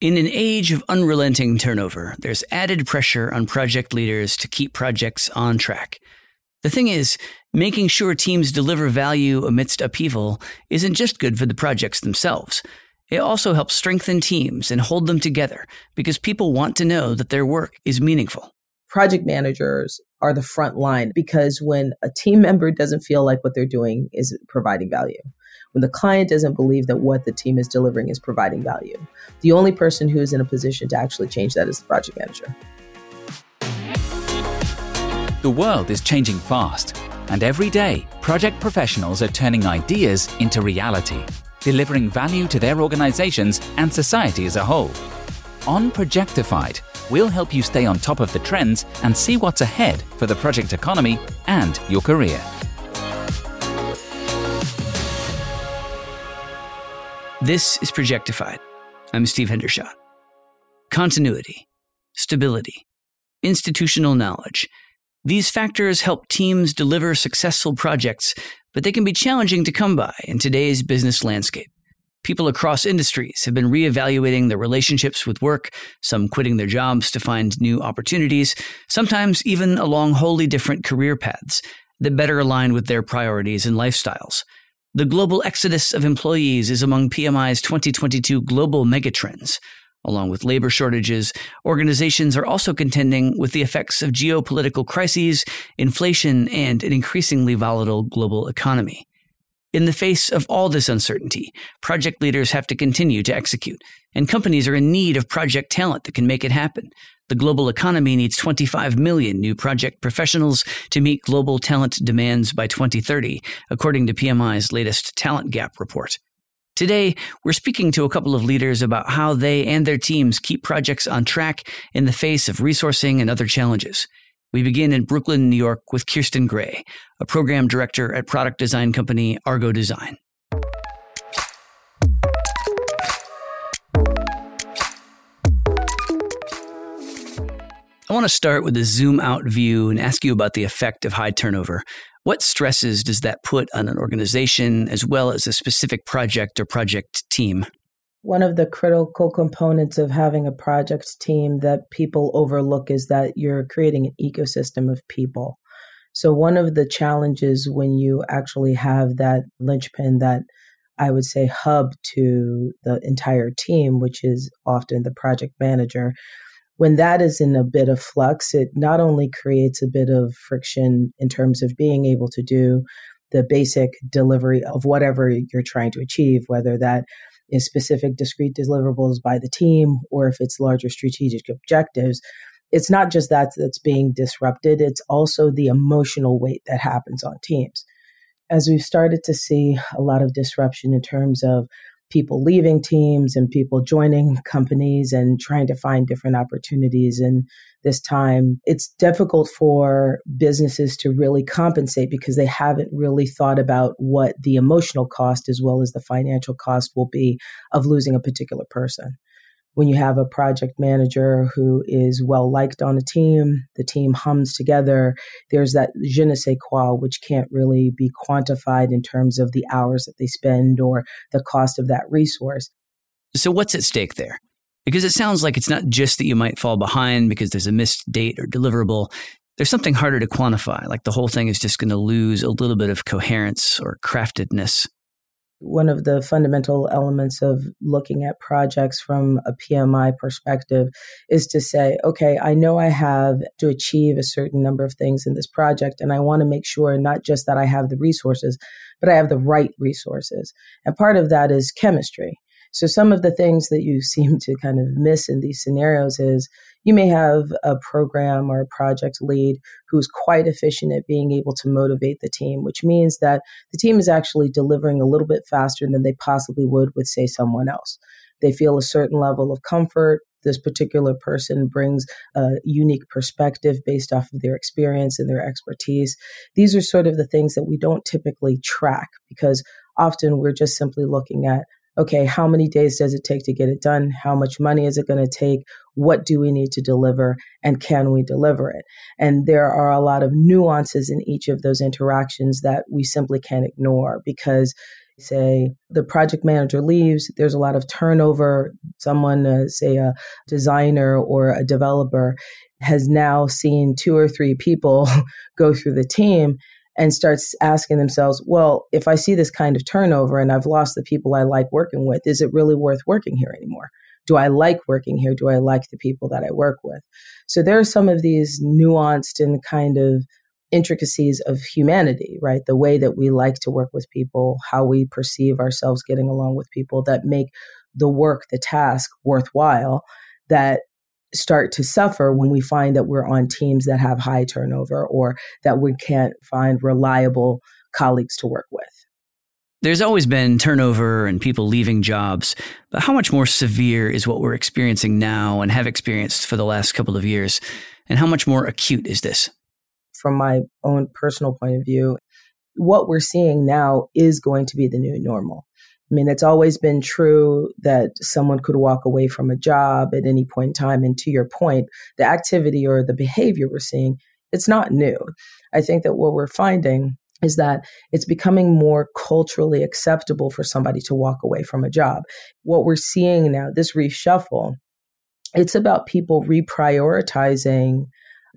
In an age of unrelenting turnover, there's added pressure on project leaders to keep projects on track. The thing is, making sure teams deliver value amidst upheaval isn't just good for the projects themselves. It also helps strengthen teams and hold them together because people want to know that their work is meaningful. Project managers are the front line because when a team member doesn't feel like what they're doing is providing value, when the client doesn't believe that what the team is delivering is providing value. The only person who is in a position to actually change that is the project manager. The world is changing fast, and every day, project professionals are turning ideas into reality, delivering value to their organizations and society as a whole. On Projectified, we'll help you stay on top of the trends and see what's ahead for the project economy and your career. This is Projectified. I'm Steve Hendershot. Continuity, stability, institutional knowledge. These factors help teams deliver successful projects, but they can be challenging to come by in today's business landscape. People across industries have been reevaluating their relationships with work, some quitting their jobs to find new opportunities, sometimes even along wholly different career paths that better align with their priorities and lifestyles. The global exodus of employees is among PMI's 2022 global megatrends. Along with labor shortages, organizations are also contending with the effects of geopolitical crises, inflation, and an increasingly volatile global economy. In the face of all this uncertainty, project leaders have to continue to execute, and companies are in need of project talent that can make it happen. The global economy needs 25 million new project professionals to meet global talent demands by 2030, according to PMI's latest Talent Gap report. Today, we're speaking to a couple of leaders about how they and their teams keep projects on track in the face of resourcing and other challenges. We begin in Brooklyn, New York with Kirsten Gray, a program director at product design company Argo Design. I want to start with a zoom out view and ask you about the effect of high turnover. What stresses does that put on an organization as well as a specific project or project team? One of the critical components of having a project team that people overlook is that you're creating an ecosystem of people. So, one of the challenges when you actually have that linchpin, that I would say hub to the entire team, which is often the project manager, when that is in a bit of flux, it not only creates a bit of friction in terms of being able to do the basic delivery of whatever you're trying to achieve, whether that is specific discrete deliverables by the team or if it's larger strategic objectives. It's not just that that's being disrupted, it's also the emotional weight that happens on teams. As we've started to see a lot of disruption in terms of people leaving teams and people joining companies and trying to find different opportunities in this time. It's difficult for businesses to really compensate because they haven't really thought about what the emotional cost as well as the financial cost will be of losing a particular person when you have a project manager who is well liked on a team, the team hums together, there's that je ne sais quoi, which can't really be quantified in terms of the hours that they spend or the cost of that resource. So, what's at stake there? Because it sounds like it's not just that you might fall behind because there's a missed date or deliverable. There's something harder to quantify, like the whole thing is just going to lose a little bit of coherence or craftedness one of the fundamental elements of looking at projects from a PMI perspective is to say, okay, I know I have to achieve a certain number of things in this project, and I want to make sure not just that I have the resources, but I have the right resources. And part of that is chemistry. So some of the things that you seem to kind of miss in these scenarios is you may have a program or a project lead who's quite efficient at being able to motivate the team, which means that the team is actually delivering a little bit faster than they possibly would with, say, someone else. They feel a certain level of comfort. This particular person brings a unique perspective based off of their experience and their expertise. These are sort of the things that we don't typically track because often we're just simply looking at okay, how many days does it take to get it done? How much money is it going to take? What do we need to deliver? And can we deliver it? And there are a lot of nuances in each of those interactions that we simply can't ignore because say the project manager leaves, there's a lot of turnover. Someone, uh, say a designer or a developer, has now seen two or three people go through the team and starts asking themselves, well, if I see this kind of turnover and I've lost the people I like working with, is it really worth working here anymore? Do I like working here? Do I like the people that I work with? So there are some of these nuanced and kind of intricacies of humanity, right? The way that we like to work with people, how we perceive ourselves getting along with people that make the work, the task worthwhile, that start to suffer when we find that we're on teams that have high turnover or that we can't find reliable colleagues to work with. There's always been turnover and people leaving jobs, but how much more severe is what we're experiencing now and have experienced for the last couple of years? And how much more acute is this? From my own personal point of view, what we're seeing now is going to be the new normal. I mean, it's always been true that someone could walk away from a job at any point in time. And to your point, the activity or the behavior we're seeing, it's not new. I think that what we're finding is that it's becoming more culturally acceptable for somebody to walk away from a job. What we're seeing now, this reshuffle, it's about people reprioritizing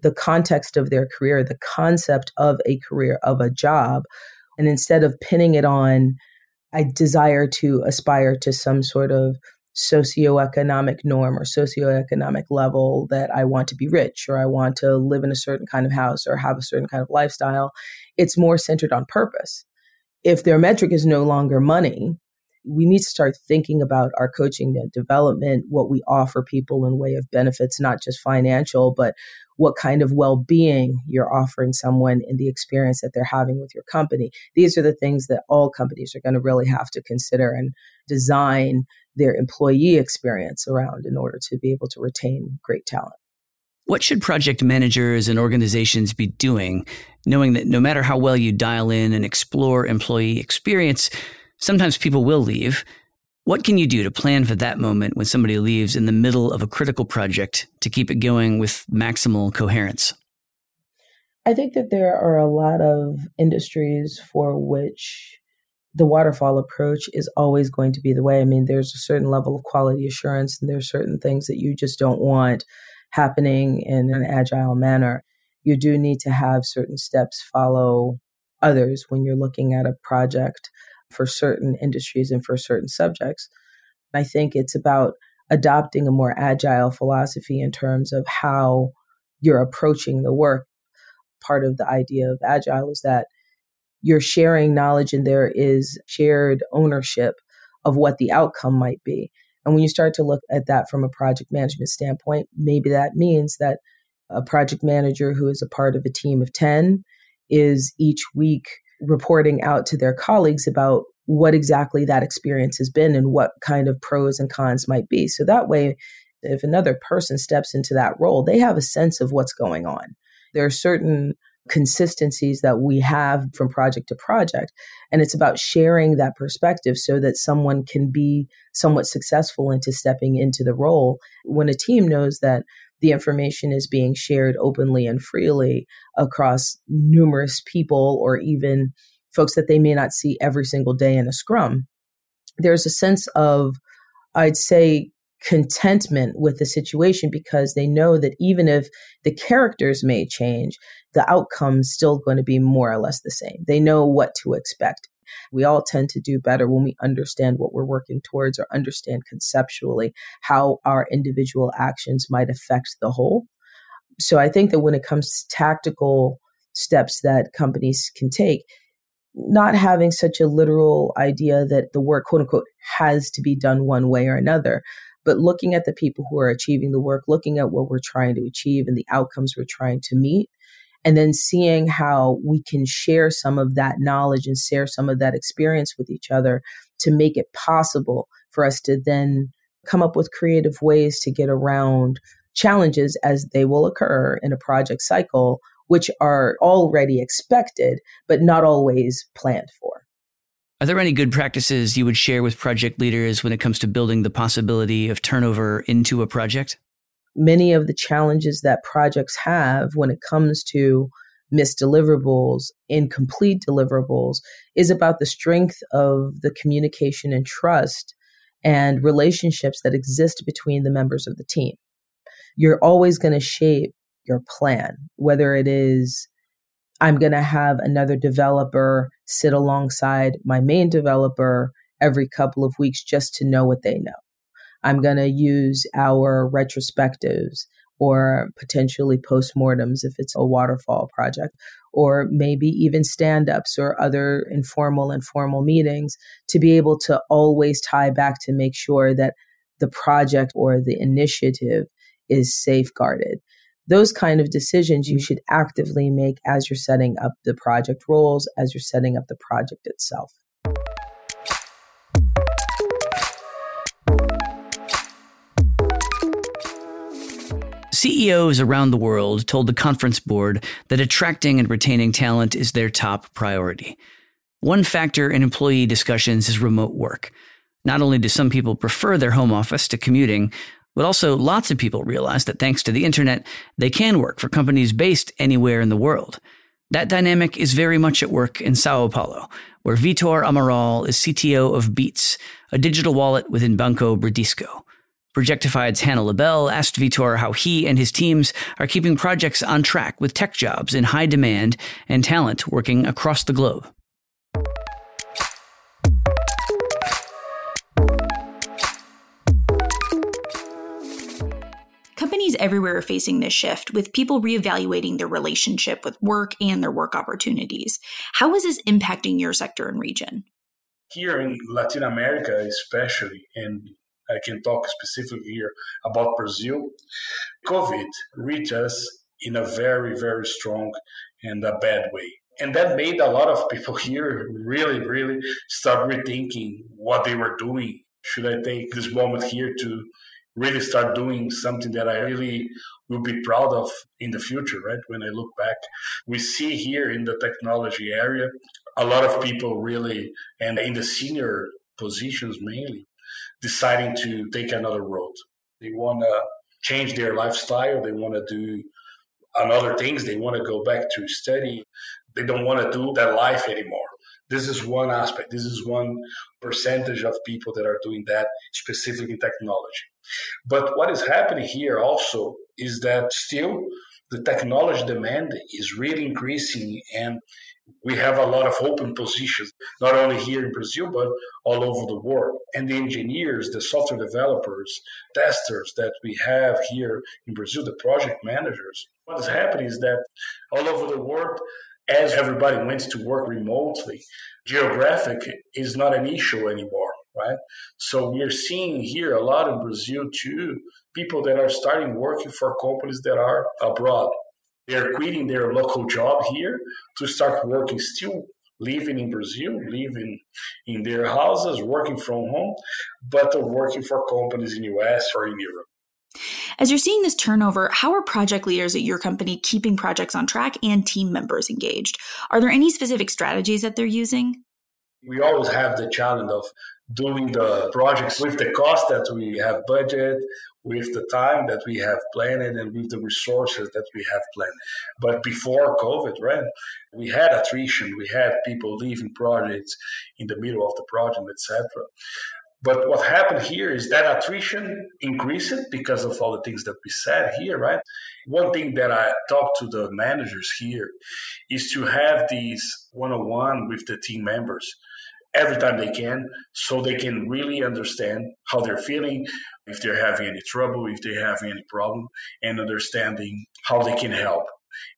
the context of their career, the concept of a career, of a job. And instead of pinning it on I desire to aspire to some sort of socioeconomic norm or socioeconomic level that I want to be rich or I want to live in a certain kind of house or have a certain kind of lifestyle. It's more centered on purpose. If their metric is no longer money, we need to start thinking about our coaching and development, what we offer people in way of benefits, not just financial, but what kind of well-being you're offering someone in the experience that they're having with your company. These are the things that all companies are going to really have to consider and design their employee experience around in order to be able to retain great talent. What should project managers and organizations be doing, knowing that no matter how well you dial in and explore employee experience, Sometimes people will leave. What can you do to plan for that moment when somebody leaves in the middle of a critical project to keep it going with maximal coherence? I think that there are a lot of industries for which the waterfall approach is always going to be the way. I mean, there's a certain level of quality assurance, and there's certain things that you just don't want happening in an agile manner. You do need to have certain steps follow others when you're looking at a project for certain industries and for certain subjects. I think it's about adopting a more agile philosophy in terms of how you're approaching the work. Part of the idea of agile is that you're sharing knowledge and there is shared ownership of what the outcome might be. And when you start to look at that from a project management standpoint, maybe that means that a project manager who is a part of a team of 10 is each week reporting out to their colleagues about what exactly that experience has been and what kind of pros and cons might be. So that way, if another person steps into that role, they have a sense of what's going on. There are certain consistencies that we have from project to project. And it's about sharing that perspective so that someone can be somewhat successful into stepping into the role. When a team knows that the information is being shared openly and freely across numerous people or even folks that they may not see every single day in a scrum, there's a sense of, I'd say, contentment with the situation because they know that even if the characters may change, the outcome's still going to be more or less the same. They know what to expect. We all tend to do better when we understand what we're working towards or understand conceptually how our individual actions might affect the whole. So I think that when it comes to tactical steps that companies can take, not having such a literal idea that the work, quote unquote, has to be done one way or another, but looking at the people who are achieving the work, looking at what we're trying to achieve and the outcomes we're trying to meet, and then seeing how we can share some of that knowledge and share some of that experience with each other to make it possible for us to then come up with creative ways to get around challenges as they will occur in a project cycle, which are already expected, but not always planned for. Are there any good practices you would share with project leaders when it comes to building the possibility of turnover into a project? Many of the challenges that projects have when it comes to missed deliverables, incomplete deliverables, is about the strength of the communication and trust and relationships that exist between the members of the team. You're always going to shape your plan, whether it is I'm going to have another developer sit alongside my main developer every couple of weeks just to know what they know. I'm going to use our retrospectives or potentially postmortems if it's a waterfall project, or maybe even stand ups or other informal and formal meetings to be able to always tie back to make sure that the project or the initiative is safeguarded. Those kind of decisions you should actively make as you're setting up the project roles, as you're setting up the project itself. CEOs around the world told the conference board that attracting and retaining talent is their top priority. One factor in employee discussions is remote work. Not only do some people prefer their home office to commuting, but also lots of people realize that thanks to the internet, they can work for companies based anywhere in the world. That dynamic is very much at work in Sao Paulo, where Vitor Amaral is CTO of Bitz, a digital wallet within Banco Bradesco. Projectified's Hannah LaBelle asked Vitor how he and his teams are keeping projects on track with tech jobs in high demand and talent working across the globe. Companies everywhere are facing this shift, with people reevaluating their relationship with work and their work opportunities. How is this impacting your sector and region? Here in Latin America, especially, and I can talk specifically here about Brazil. COVID reached us in a very, very strong and a bad way. And that made a lot of people here really, really start rethinking what they were doing. Should I take this moment here to really start doing something that I really will be proud of in the future, right? When I look back, we see here in the technology area a lot of people really, and in the senior positions mainly, deciding to take another road. They want to change their lifestyle. They want to do another things. They want to go back to study. They don't want to do that life anymore. This is one aspect. This is one percentage of people that are doing that specifically technology. But what is happening here also is that still the technology demand is really increasing and we have a lot of open positions, not only here in Brazil, but all over the world. And the engineers, the software developers, testers that we have here in Brazil, the project managers, what is happening is that all over the world, as everybody went to work remotely, geographic is not an issue anymore, right? So we are seeing here a lot in Brazil too, people that are starting working for companies that are abroad they're quitting their local job here to start working still living in Brazil, living in their houses, working from home, but working for companies in US or in Europe. As you're seeing this turnover, how are project leaders at your company keeping projects on track and team members engaged? Are there any specific strategies that they're using? We always have the challenge of doing the projects with the cost that we have budget, with the time that we have planned, and with the resources that we have planned. But before COVID, right, we had attrition, we had people leaving projects in the middle of the project, etc. But what happened here is that attrition increased because of all the things that we said here, right? One thing that I talk to the managers here is to have these one on one with the team members every time they can so they can really understand how they're feeling, if they're having any trouble, if they have any problem, and understanding how they can help.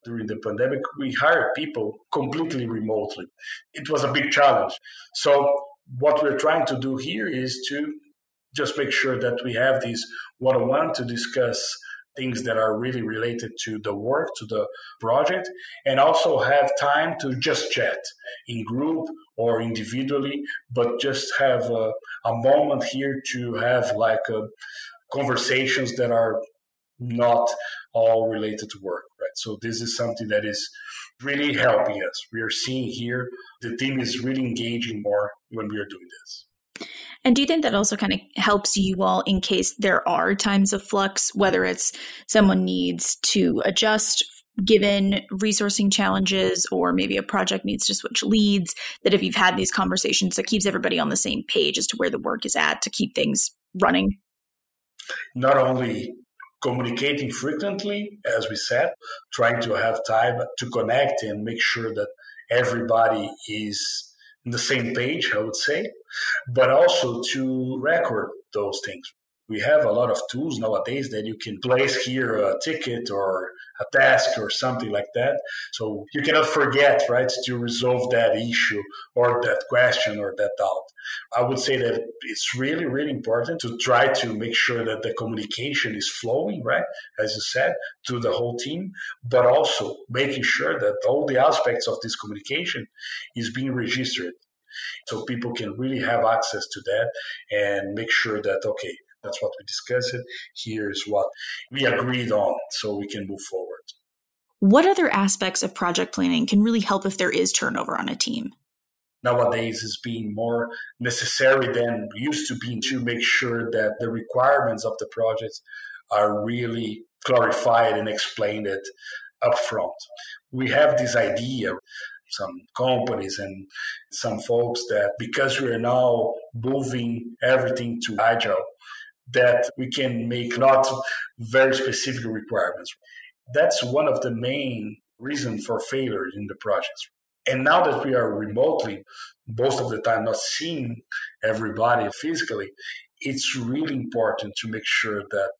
During the pandemic, we hired people completely remotely. It was a big challenge. So, what we're trying to do here is to just make sure that we have these one on one to discuss things that are really related to the work, to the project, and also have time to just chat in group or individually, but just have a, a moment here to have like a, conversations that are not all related to work, right? So this is something that is really helping us. We are seeing here the team is really engaging more when we are doing this. And do you think that also kind of helps you all in case there are times of flux, whether it's someone needs to adjust given resourcing challenges or maybe a project needs to switch leads that if you've had these conversations that keeps everybody on the same page as to where the work is at to keep things running? Not only communicating frequently as we said trying to have time to connect and make sure that everybody is on the same page i would say but also to record those things. We have a lot of tools nowadays that you can place here a ticket or a task or something like that. So you cannot forget, right, to resolve that issue or that question or that doubt. I would say that it's really, really important to try to make sure that the communication is flowing, right, as you said, to the whole team, but also making sure that all the aspects of this communication is being registered. So people can really have access to that and make sure that, okay, that's what we discussed. Here's what we agreed on so we can move forward. What other aspects of project planning can really help if there is turnover on a team? Nowadays, is being more necessary than used to be to make sure that the requirements of the projects are really clarified and explained it upfront. We have this idea some companies and some folks that because we are now moving everything to agile that we can make not very specific requirements. That's one of the main reasons for failure in the projects. And now that we are remotely, most of the time not seeing everybody physically, it's really important to make sure that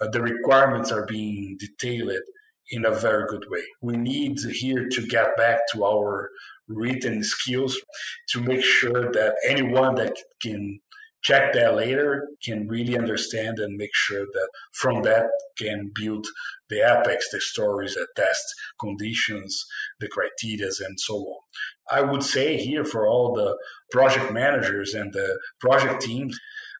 uh, the requirements are being detailed in a very good way. We need here to get back to our written skills to make sure that anyone that can check that later can really understand and make sure that from that can build the epics the stories the test conditions the criteria and so on. I would say here for all the project managers and the project teams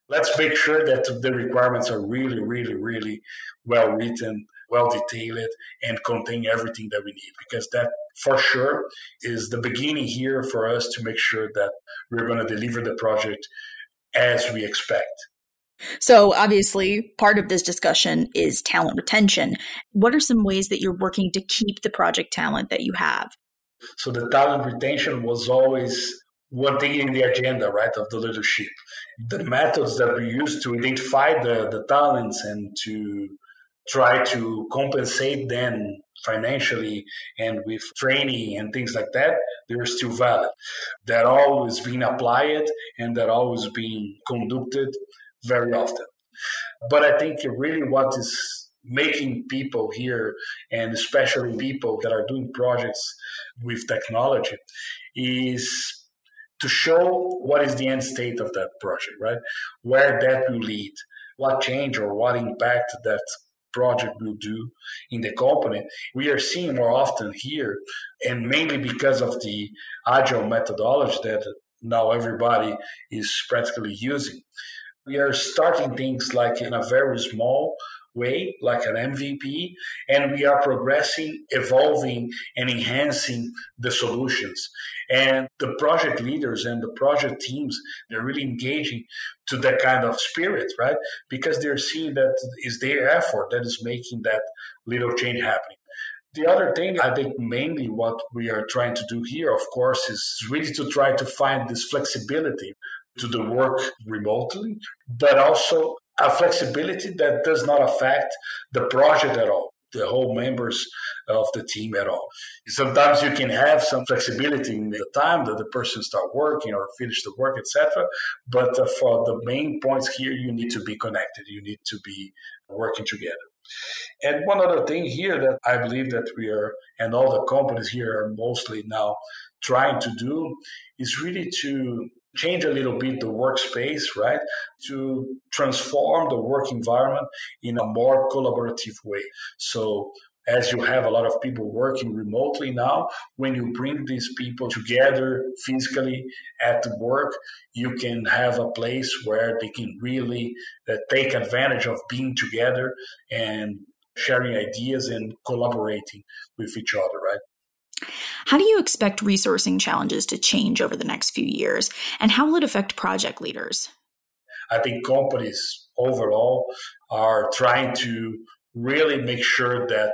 let's make sure that the requirements are really really really well written well detailed and contain everything that we need because that for sure is the beginning here for us to make sure that we're going to deliver the project as we expect. So, obviously, part of this discussion is talent retention. What are some ways that you're working to keep the project talent that you have? So, the talent retention was always one thing in the agenda, right, of the leadership. The methods that we use to identify the, the talents and to try to compensate them financially and with training and things like that, they're still valid. That always being applied and that always being conducted very often. But I think really what is making people here, and especially people that are doing projects with technology, is to show what is the end state of that project, right? Where that will lead, what change or what impact that project will do in the company, we are seeing more often here, and mainly because of the agile methodology that now everybody is practically using. We are starting things like in a very small way, like an MVP, and we are progressing, evolving, and enhancing the solutions. And the project leaders and the project teams, they're really engaging to that kind of spirit, right? Because they're seeing that is their effort that is making that little change happening. The other thing, I think mainly what we are trying to do here, of course, is really to try to find this flexibility to the work remotely, but also a flexibility that does not affect the project at all the whole members of the team at all. Sometimes you can have some flexibility in the time that the person start working or finish the work, etc. But uh, for the main points here, you need to be connected. You need to be working together. And one other thing here that I believe that we are, and all the companies here are mostly now trying to do, is really to change a little bit the workspace, right? To transform the work environment in a more collaborative way. So as you have a lot of people working remotely now, when you bring these people together physically at work, you can have a place where they can really uh, take advantage of being together and sharing ideas and collaborating with each other, right? How do you expect resourcing challenges to change over the next few years, and how will it affect project leaders? I think companies overall are trying to really make sure that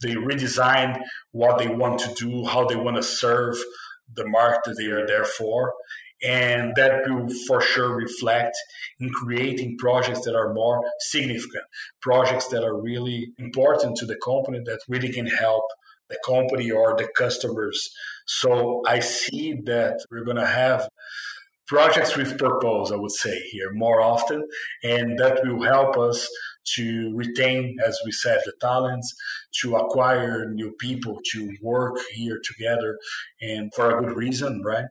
they redesign what they want to do, how they want to serve the market that they are there for. And that will for sure reflect in creating projects that are more significant, projects that are really important to the company that really can help the company or the customers. So I see that we're going to have projects with purpose, I would say here more often, and that will help us to retain, as we said, the talents, to acquire new people, to work here together, and for a good reason, right?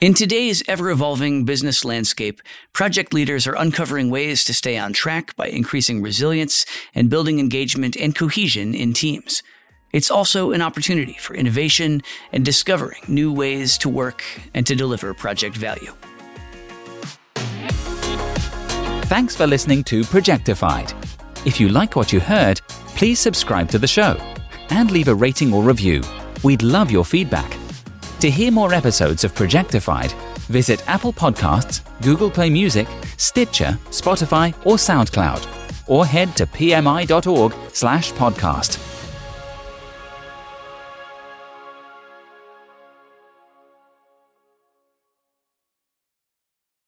In today's ever evolving business landscape, project leaders are uncovering ways to stay on track by increasing resilience and building engagement and cohesion in teams. It's also an opportunity for innovation and discovering new ways to work and to deliver project value. Thanks for listening to Projectified. If you like what you heard, please subscribe to the show and leave a rating or review. We'd love your feedback. To hear more episodes of Projectified, visit Apple Podcasts, Google Play Music, Stitcher, Spotify, or SoundCloud, or head to pmi.org/podcast.